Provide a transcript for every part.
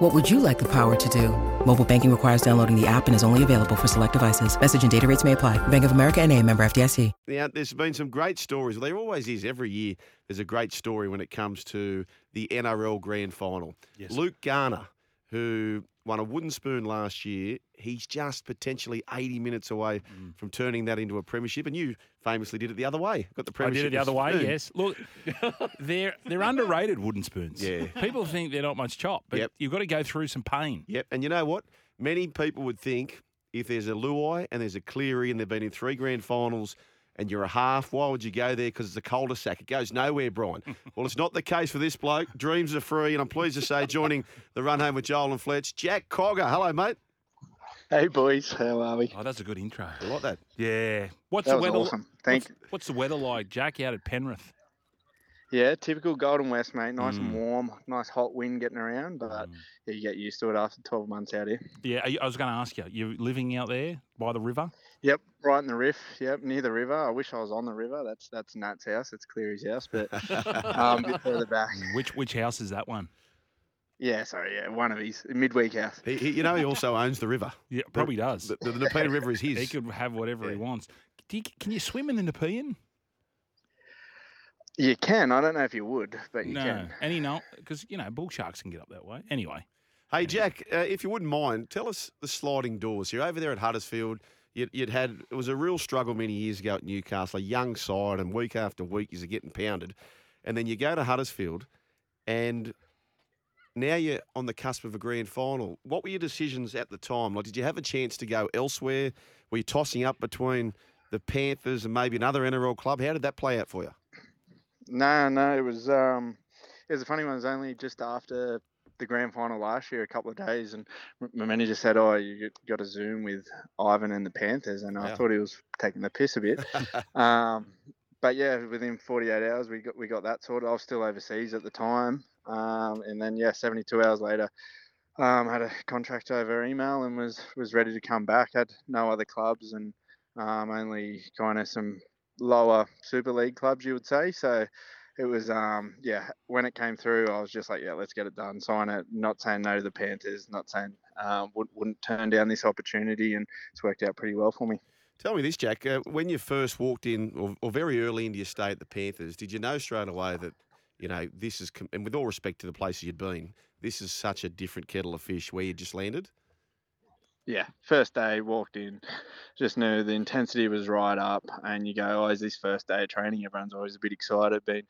What would you like the power to do? Mobile banking requires downloading the app and is only available for select devices. Message and data rates may apply. Bank of America and a member FDIC. Now, there's been some great stories. There always is. Every year, there's a great story when it comes to the NRL Grand Final. Yes. Luke Garner, who won a wooden spoon last year, he's just potentially 80 minutes away Mm. from turning that into a premiership. And you famously did it the other way. Got the premiership. I did it the other way. spoon. Yes. Look, they're they're underrated wooden spoons. Yeah. People think they're not much chop, but Yep. you've got to go through some pain. Yep. And you know what? Many people would think if there's a Luai and there's a Cleary and they've been in three grand finals and you're a half, why would you go there? Because it's a cul-de-sac. It goes nowhere, Brian. well, it's not the case for this bloke. Dreams are free, and I'm pleased to say joining the run home with Joel and Fletch, Jack Cogger. Hello, mate. Hey boys, how are we? Oh, that's a good intro. I like that. Yeah. What's That the was weather? awesome. Thank what's, what's the weather like, Jack, out at Penrith? Yeah, typical Golden West, mate. Nice Mm. and warm, nice hot wind getting around, but Mm. yeah, you get used to it after 12 months out here. Yeah, are you- I was going to ask you. You're living out there by the river? Yep, right in the riff. Yep, near the river. I wish I was on the river. That's that's Nat's house. It's Cleary's house, but um, a bit further back. Which which house is that one? Yeah, sorry, yeah, one of his midweek house. He, he, you know, he also owns the river. Yeah, probably does. The, the, the Nepean River is his. He could have whatever he wants. Do you, can you swim in the Nepean? You can. I don't know if you would, but you no. can. Any no, because you know bull sharks can get up that way. Anyway, Hey, Jack, uh, if you wouldn't mind, tell us the sliding doors. You're over there at Huddersfield. You'd, you'd had it was a real struggle many years ago at Newcastle, a young side, and week after week you're getting pounded, and then you go to Huddersfield, and now you're on the cusp of a grand final. What were your decisions at the time? Like, did you have a chance to go elsewhere? Were you tossing up between the Panthers and maybe another NRL club? How did that play out for you? No, no, it was um, it was a funny one. It was only just after the grand final last year, a couple of days, and my manager said, "Oh, you got a Zoom with Ivan and the Panthers," and I thought he was taking the piss a bit. um, but yeah, within 48 hours, we got we got that sorted. I was still overseas at the time, um, and then yeah, 72 hours later, um, had a contract over email and was was ready to come back. Had no other clubs and um, only kind of some lower Super League clubs, you would say. So it was, um, yeah, when it came through, I was just like, yeah, let's get it done, sign it. Not saying no to the Panthers, not saying um, would, wouldn't turn down this opportunity, and it's worked out pretty well for me. Tell me this, Jack. Uh, when you first walked in, or, or very early into your stay at the Panthers, did you know straight away that, you know, this is, and with all respect to the places you'd been, this is such a different kettle of fish where you just landed? Yeah, first day walked in, just knew the intensity was right up, and you go, oh, is this first day of training? Everyone's always a bit excited, being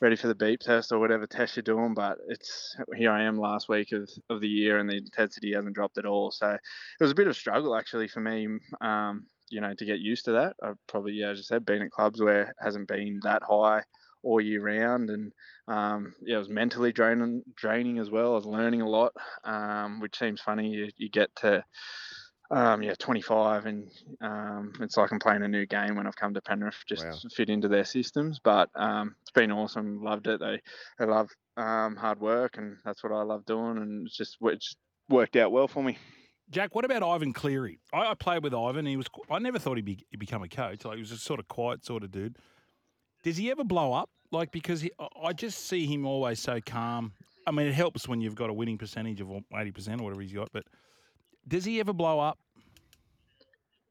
ready for the beep test or whatever test you're doing. But it's here I am last week of, of the year, and the intensity hasn't dropped at all. So it was a bit of a struggle actually for me, um, you know, to get used to that. I've probably, yeah, as I said, been at clubs where it hasn't been that high all year round, and um, yeah, it was mentally draining, draining as well. I was learning a lot, um, which seems funny. You, you get to um, yeah, 25, and um, it's like I'm playing a new game when I've come to Penrith, just Wow. to fit into their systems. But um, it's been awesome. Loved it. They they love um, hard work, and that's what I love doing. And it's just it's worked out well for me. Jack, what about Ivan Cleary? I, I played with Ivan. He was I never thought he'd, be, he'd become a coach. Like he was a sort of quiet sort of dude. Does he ever blow up? Like because he, I- just see him always so calm. I mean, it helps when you've got a winning percentage of eighty percent or whatever he's got. But does he ever blow up?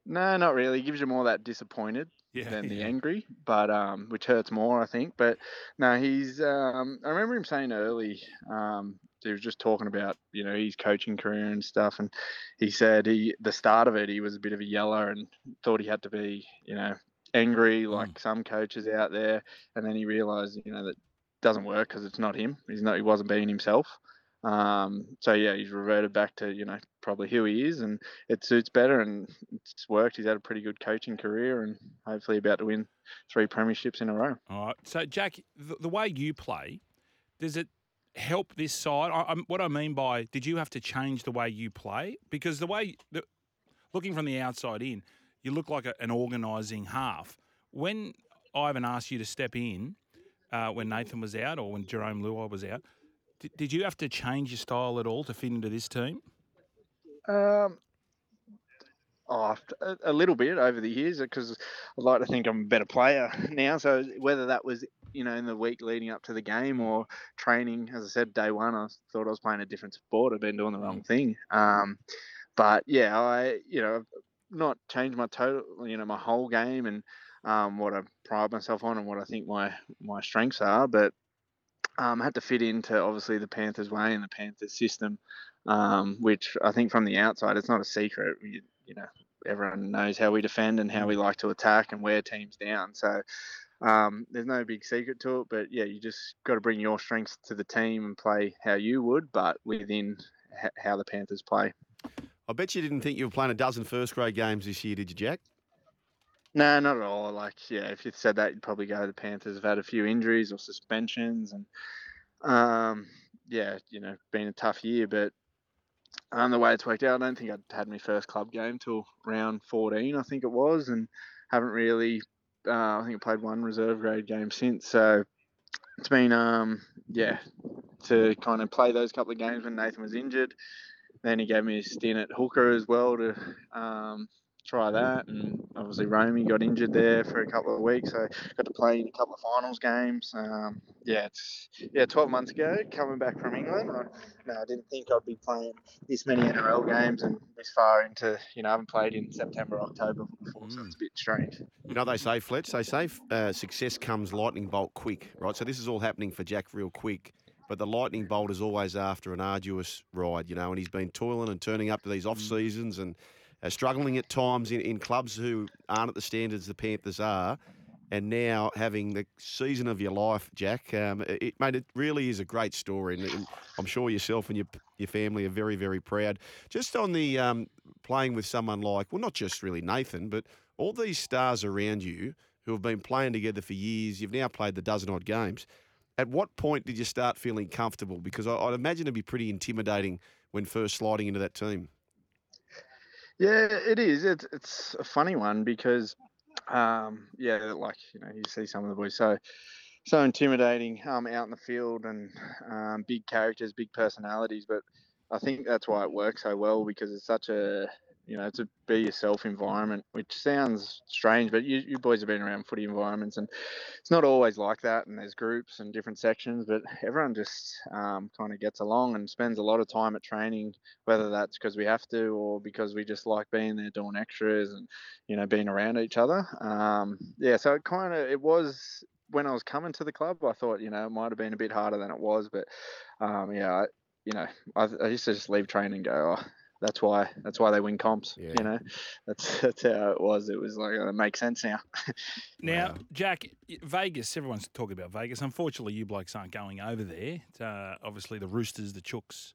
No, not really. He gives you more that disappointed Yeah, than the yeah. angry, but um, which hurts more, I think. But no, he's. Um, I remember him saying early. Um, he was just talking about you know his coaching career and stuff, and he said he the start of it he was a bit of a yeller and thought he had to be you know angry like some coaches out there, and then he realised you know that doesn't work because it's not him. He's not. He wasn't being himself. Um, so yeah, he's reverted back to you know probably who he is, and it suits better, and it's worked. He's had a pretty good coaching career, and hopefully about to win three premierships in a row. All right. So, Jack, the, the way you play, does it help this side? I, I'm, what I mean by, did you have to change the way you play? Because the way, the, looking from the outside in, you look like a, an organising half. when Ivan asked you to step in uh, when Nathan was out or when Jerome Luai was out, did, did you have to change your style at all to fit into this team? Um, oh, a, a little bit over the years because I like to think I'm a better player now. So whether that was you know in the week leading up to the game or training, as I said, day one, I thought I was playing a different sport. I've been doing the wrong thing. Um, but yeah, I you know not changed my total, you know, my whole game and um, what I pride myself on and what I think my my strengths are, but um, I had to fit into obviously the Panthers way and the Panthers system, um, which I think from the outside it's not a secret. You, you, know, everyone knows how we defend and how we like to attack and wear teams down. So um, there's no big secret to it. But yeah, you just got to bring your strengths to the team and play how you would, but within how the Panthers play. I bet you didn't think you were playing a dozen first grade games this year, did you, Jack? No, not at all. Like, yeah, if you said that, you'd probably go to the Panthers have had a few injuries or suspensions, and um, yeah, you know, been a tough year. But um, the way it's worked out, I don't think I'd had my first club game till round 14, I think it was, and haven't really. Uh, I think I played one reserve grade game since. So it's been, um, yeah, to kind of play those couple of games when Nathan was injured. Then he gave me a stint at hooker as well to um, try that. And obviously, Romy got injured there for a couple of weeks, so got to play in a couple of finals games. Um, yeah, it's yeah, 12 months ago, coming back from England. I, no, I didn't think I'd be playing this many NRL games and this far into, you know, I haven't played in September, October before, so it's a bit strange. You know, they say, Fletch, they say uh, success comes lightning bolt quick, right? So this is all happening for Jack real quick. But the lightning bolt is always after an arduous ride, you know, and he's been toiling and turning up to these off seasons and uh, struggling at times in, in clubs who aren't at the standards the Panthers are. And now having the season of your life, Jack, um, it, mate, it really is a great story, and, and, I'm sure yourself and your your family are very, very proud. Just on the um, playing with someone like, well, not just really Nathan, but all these stars around you who have been playing together for years. You've now played the dozen odd games. At what point did you start feeling comfortable? Because I, would imagine it'd be pretty intimidating when first sliding into that team. Yeah, it is. It's it's a funny one because, um, yeah, like you know, you see some of the boys so so intimidating um, out in the field and um, big characters, big personalities. But I think that's why it works so well because it's such a you know, to be yourself environment, which sounds strange, but you, you boys have been around footy environments and it's not always like that. And there's groups and different sections, but everyone just um, kind of gets along and spends a lot of time at training, whether that's because we have to or because we just like being there doing extras and, you know, being around each other. Um, yeah, so it kind of, it was when I was coming to the club, I thought, you know, it might have been a bit harder than it was, but um, yeah, I, you know, I, I used to just leave training and go, oh, that's why that's why they win comps. Yeah. You know, that's that's how it was. It was like it makes sense now. now, wow. Jack, Vegas. Everyone's talking about Vegas. Unfortunately, you blokes aren't going over there. Uh, obviously, the Roosters, the Chooks,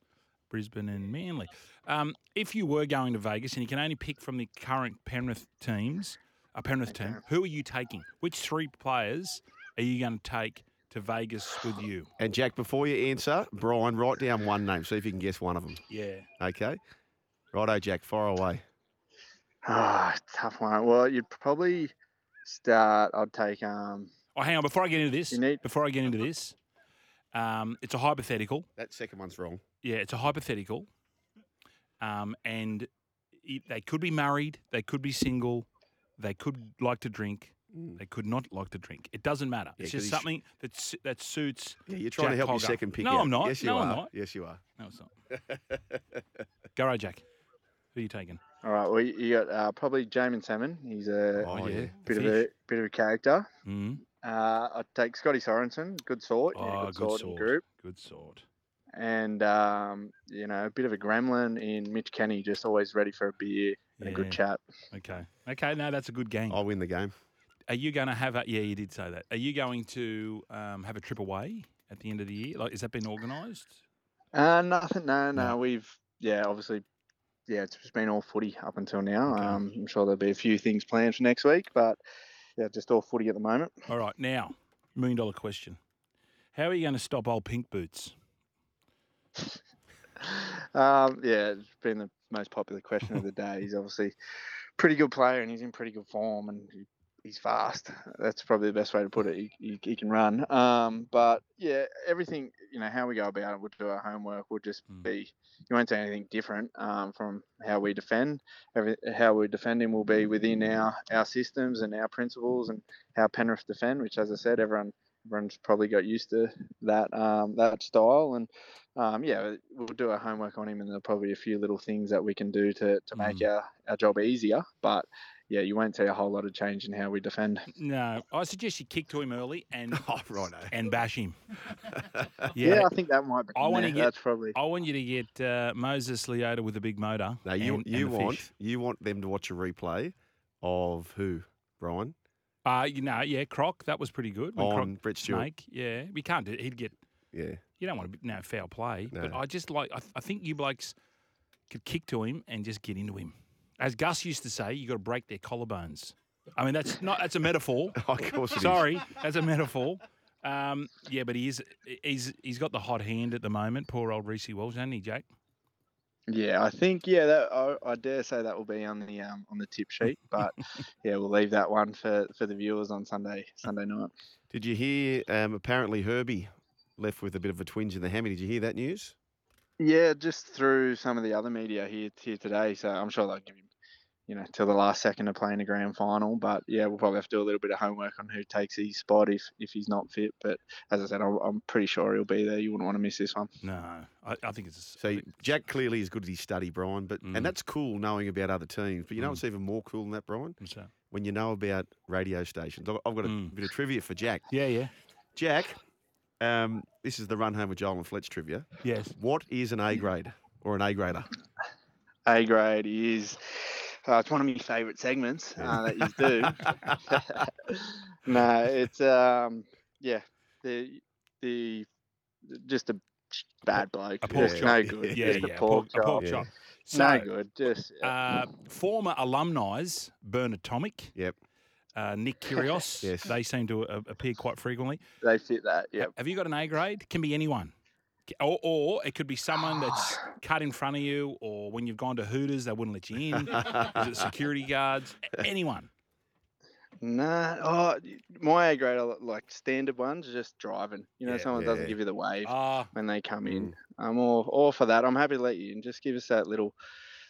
Brisbane, and Manly. Um, if you were going to Vegas and you can only pick from the current Penrith teams, a Penrith okay. team, who are you taking? Which three players are you going to take? to Vegas with you. And Jack, before you answer, Brian, write down one name. See if you can guess one of them. Yeah. Okay. Righto, Jack, far away. Ah, oh, tough one. Well, you'd probably start. I'd take. Um, oh, hang on. Before I get into this, need... before I get into this, um, it's a hypothetical. That second one's wrong. Yeah, it's a hypothetical. Um, and it, they could be married. They could be single. They could like to drink. Mm. They could not like to drink. It doesn't matter. Yeah, it's just something that that suits. Yeah, you're trying Jack to help Cogger. your second pick. No, out. I'm not. Yes, you no, are. I'm not. Yes, you are. No, it's not. Go right, Jack. Who are you taking? All right. Well, you got uh, probably Jaeman Salmon. He's a oh, yeah. bit of a bit of a character. Mm-hmm. Uh, I'd take Scotty Sorensen. Good sort. Oh, yeah, good, good sort. sword. Group. Good sword. And um, you know, a bit of a gremlin in Mitch Kenny, just always ready for a beer and yeah. a good chat. Okay. Okay. Now that's a good game. I'll win the game. Are you going to have a? Yeah, you did say that. Are you going to um, have a trip away at the end of the year? Like, has that been organised? Uh, nothing. No, no, no. We've yeah, obviously yeah, it's just been all footy up until now. Okay. Um, I'm sure there'll be a few things planned for next week, but yeah, just all footy at the moment. All right, now million dollar question: How are you going to stop old pink boots? um, yeah, it's been the most popular question of the day. He's obviously pretty good player and he's in pretty good form, and he's fast. That's probably the best way to put it. He, he, he can run. Um, but yeah, everything you know, how we go about it, we'll do our homework. We'll just Mm. be you won't see anything different um, from how we defend. Every, how we defend him will be within our our systems and our principles and how Penrith defend. Which, as I said, everyone everyone's probably got used to that um, that style and. Um, yeah, we'll do our homework on him, and there'll probably be a few little things that we can do to, to make our, our job easier. But yeah, you won't see a whole lot of change in how we defend. No, I suggest you kick to him early and Oh, righto. and bash him. Yeah, I think that might be. I wanna yeah, get- That's probably. I want you to get uh, Moses Leota with a big motor. No, you and- and you the want fish. you want them to watch a replay of who, Brian? Uh, you know, yeah, Croc. That was pretty good. When Croc On Brett Stewart. snake, yeah, we can't do. It. He'd get. Yeah. You don't want to, no foul play. But I just like. I, th- I think you blokes could kick to him and just get into him. As Gus used to say, you got to break their collarbones. I mean, that's not. That's a metaphor. Of course it is. Sorry, that's a metaphor. Um, yeah, but he is. He's he's got the hot hand at the moment. Poor old Reece Walsh, hasn't he, Jack? Yeah, I think yeah, that I, I dare say that will be on the um, on the tip sheet, but yeah, we'll leave that one for, for the viewers on Sunday Sunday night. Did you hear? Um, apparently Herbie left with a bit of a twinge in the hammy. Did you hear that news? Yeah, just through some of the other media here here today, so I'm sure they'll give him, you know, till the last second of playing the grand final. But yeah, we'll probably have to do a little bit of homework on who takes his spot if if he's not fit. But as I said, I'm, I'm pretty sure he'll be there. You wouldn't want to miss this one. No, I, I think it's. So Jack clearly is good at his study, Brian. But Mm. and that's cool knowing about other teams. But you know Mm. what's even more cool than that, Brian? What's that? When you know about radio stations. I've- I've got a Mm. bit of trivia for Jack. Yeah, yeah, Jack, um, this is the run home with Joel and Fletch trivia. yes. What is an A grade or an A grader? A grade is. Uh, it's one of my favourite segments uh, that you do. no, it's um, yeah, the the just a bad bloke. A pork Just chop. no good. Yeah, just yeah, a pork, a pork Yeah. chop. No good. Just uh, former alumni's Bernard Tomic, Yep. uh, Nick Kyrgios. Yes. They seem to uh, appear quite frequently. they fit that. Ha- Yep. Have you got an A grade? Can be anyone. K- Or, or it could be someone that's cut in front of you, or when you've gone to Hooters, they wouldn't let you in. Is it security guards? Anyone. Nah. Oh, my A grade, I li- like standard ones, are just driving. You know, Yeah, someone yeah. doesn't give you the wave Ah, when they come in. Mm. I'm all all for that. I'm happy to let you in. Just give us that little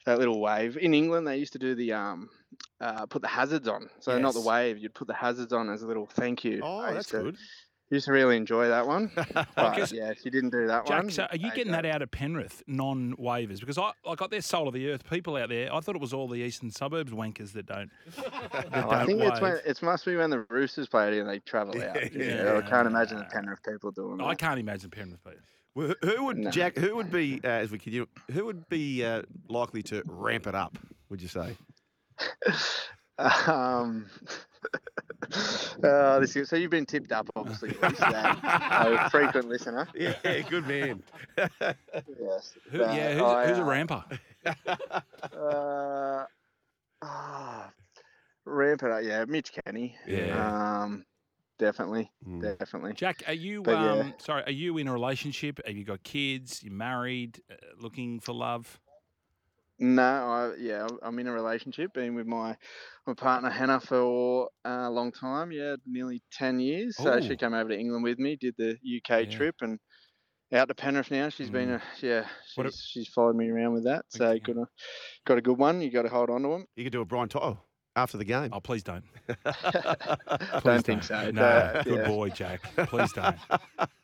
that little wave. In England, they used to do the um uh, put the hazards on. So not the Yes. wave. You'd put the hazards on as a little thank you. Oh, I that's to, good. Used to really enjoy that one. But yeah, if you didn't do that one. Jack, one, so are you getting that out of Penrith, non waivers? Because I, I got their soul of the earth people out there. I thought it was all the eastern suburbs wankers that don't. that I don't think it's when it must be when the Roosters play it and they travel out. Yeah, I can't imagine the Penrith people doing that. I can't imagine Penrith people. Well, who- who would No. Jack? Who would be uh, as we continue? Who would be uh, likely to ramp it up? Would you say? Um, uh, this is, so you've been tipped up, obviously. That, a frequent listener. Yeah, good man. Yes. Who, yeah, who's, I, who's a uh, ramper? Uh, ah, ramp up. Yeah, Mitch Kenny. Yeah. Um, definitely, Mm. definitely. Jack, are you but yeah. um, sorry? Are you in a relationship? Have you got kids? You married? Uh, looking for love? No, I, yeah, I'm- I'm in a relationship. Been with my my partner Hannah for a long time. Yeah, nearly ten years. So she came over to England with me, did the UK Yeah. trip, and out to Penrith now. She's been a yeah. What a- She's, she's followed me around with that. So Okay. got a got a good one. You got to hold on to them. You could do a Brian To'o after the game. Oh, please don't. Please don't think so. No, but, good yeah. boy, Jack. Please don't.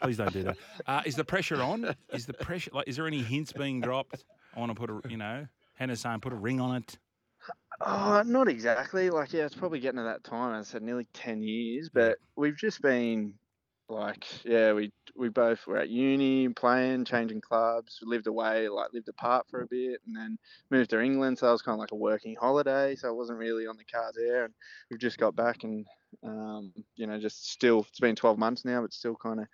Please don't do that. Uh, is the pressure on? Is the pressure like? Is there any hints being dropped? I want to put a, you know, Saying put a ring on it. Oh, not exactly. Like, yeah, it's probably getting to that time. I said nearly ten years, but we've just been like, yeah, we we both were at uni, playing, changing clubs, We lived away, like lived apart for a bit, and then moved to England. So it was kind of like a working holiday. So it wasn't really on the cards there. And we've just got back, and um, you know, just still, it's been twelve months now, but still kind of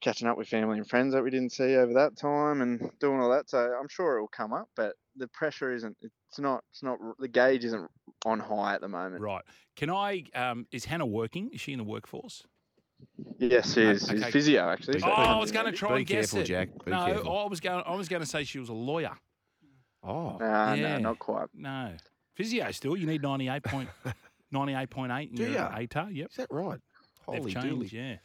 catching up with family and friends that we didn't see over that time and doing all that. So I'm sure it will come up, but the pressure isn't. It's not. It's not. The gauge isn't on high at the moment. Right. Can I? Um, is Hannah working? Is she in the workforce? Yes, she is. She's physio actually. Be so Oh, it I was going to try Be and guess careful, it. Jack. Be no, careful. I was going. I was going to say she was a lawyer. Oh, Nah, Yeah. no, not quite. No, physio still. You need ninety eight point Ninety-eight point eight. Do ya? ATAR. Yep. Is that right? Holy changed. dooly. Yeah.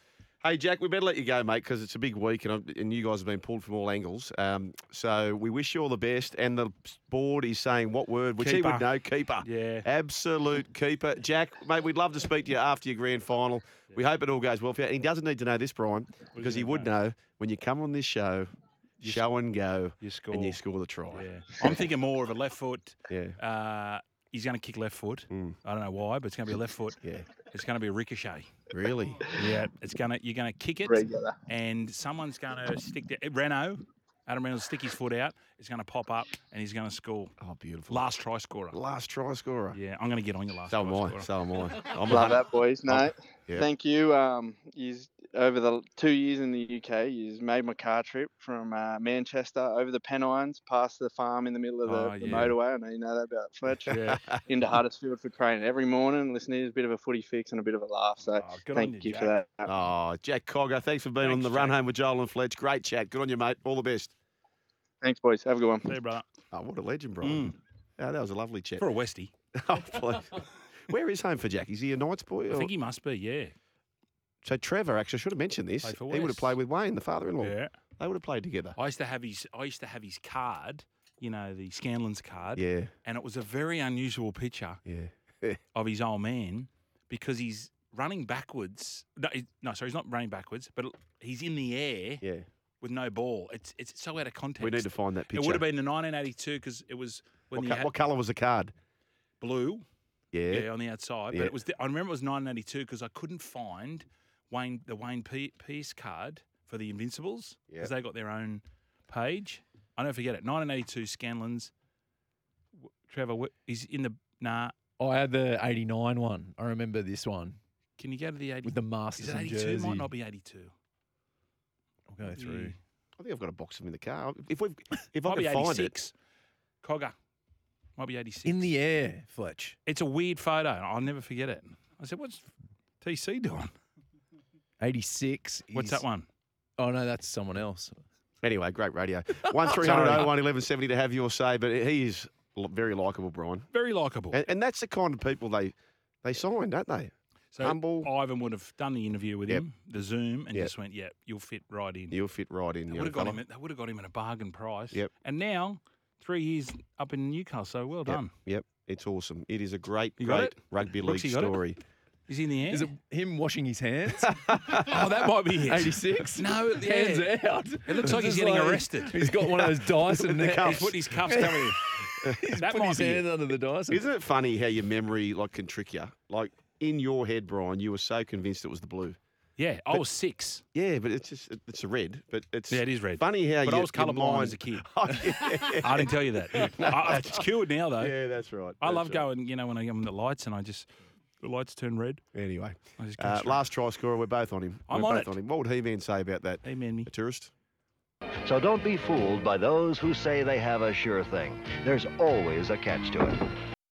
Hey, Jack, we better let you go, mate, because it's a big week and, I'm- and you guys have been pulled from all angles. Um, so we wish you all the best. And the board is saying what word, which he would know, keeper. Yeah. Absolute keeper. Jack, mate, we'd love to speak to you after your grand final. We hope it all goes well for you. And he doesn't need to know this, Brian, because he would know when you come on this show, show and go, You score. and you score the try. Yeah. I'm thinking more of a left foot. Yeah. Uh, he's going to kick left foot. Mm. I don't know why, but it's going to be a left foot. Yeah. It's going to be a ricochet. Really? Yeah. It's going to you're going to kick it, Regular. and someone's going to stick the Renault. Adam Reynolds stick his foot out. It's going to pop up, and he's going to score. Oh, beautiful. Last try scorer. Last try scorer. Yeah, I'm going to get on your last. So try am I. scorer. So am I. I'm Love a- that, boys. No, yeah. thank you. Um, yous over the two years in the UK, you've made my car trip from uh, Manchester over the Pennines, past the farm in the middle of the, Oh, the yeah. motorway. I know you know that about Fletch. Yeah. Into Huddersfield for training every morning. listening to a bit of a footy fix and a bit of a laugh. So Oh, thank you, you Jack. for that. Oh, Jack Cogger, thanks for being on Thanks, the run home with Joel and Fletch. Great chat. Good on you, mate. All the best. Thanks, boys. Have a good one. See you, brother. Oh, what a legend, Brian. Yeah, that was a lovely chat. For a Westie. oh, please. Where is home for Jack? Is he a Knights boy? I think he must be. Yeah. So Trevor, actually, I should have mentioned this. He would have played with Wayne, the father-in-law. Yeah. They would have played together. I used to have his. I used to have his card. You know the Scanlens card. Yeah, And it was a very unusual picture yeah. of his old man because he's running backwards. No, he- no, sorry, he's not running backwards, but he's in the air yeah. with no ball. It's it's so out of context. We need to find that picture. It would have been the 1982 because it was when What, he co- had what colour was the card? blue. Yeah. Yeah, on the outside. Yeah. But it was. The, I remember it was 1982 because I couldn't find Wayne the Wayne Pe- Pearce card for the Invincibles Yeah. because they got their own page. I never forget it. 1982 Scanlens. W- Trevor, wh- he's in the nah. Oh, I had the 89 one. I remember this one Can you go to the 80? with the is Masterson it 82? jersey. Might not be 82. I'll go through. I think I've got a box of them in the car. If we, if I Might can be find it, 86. Cogger. Might be 86. In the air, Fletch. it's a weird photo. I'll never forget it. I said, "What's TC doing? 86. What's is- that one?" Oh, no, that's someone else. Anyway, great radio. One 300 Sorry. 01 1170 to have your say, but he is l- very likable, Brian. Very likable. And, and that's the kind of people they they sign, don't they? So humble. Ivan would have done the interview with Yep. him, the Zoom, and Yep. just went, "Yeah, you'll fit right in." You'll fit right in. They young would have got fella. him. They would have got him at a bargain price. Yep. And now, three years up in Newcastle. So well Yep, done. Yep, it's awesome. It is a great, You got great it? rugby league Brooks, got it? story. Is he in the air? Is it him washing his hands? oh, that might be it. 86? No, Hands yeah. out. It looks like he's Just getting arrested. He's got one of those Dyson in The nets. cuffs. He's putting his cuffs coming in. that Put might his be hand it. under the Dyson. Isn't it funny how your memory like can trick you? Like in your head, Brian, you were so convinced it was the blue. Yeah, I was six. Yeah, but it's just it's a red. But it's Yeah, it is red. funny how But you, I was colourblind mind- as a kid. Oh, yeah. I didn't tell you that. I, it's cured now, though. yeah, that's right. I that's love right. going, you know, when I am in the lights and I just, the lights turn red. Anyway, I just go uh, last try scorer, we're both on him. I'm we're on both it. on him. What would He-Man say about that? Amen, me. A tourist? So don't be fooled by those who say they have a sure thing. There's always a catch to it.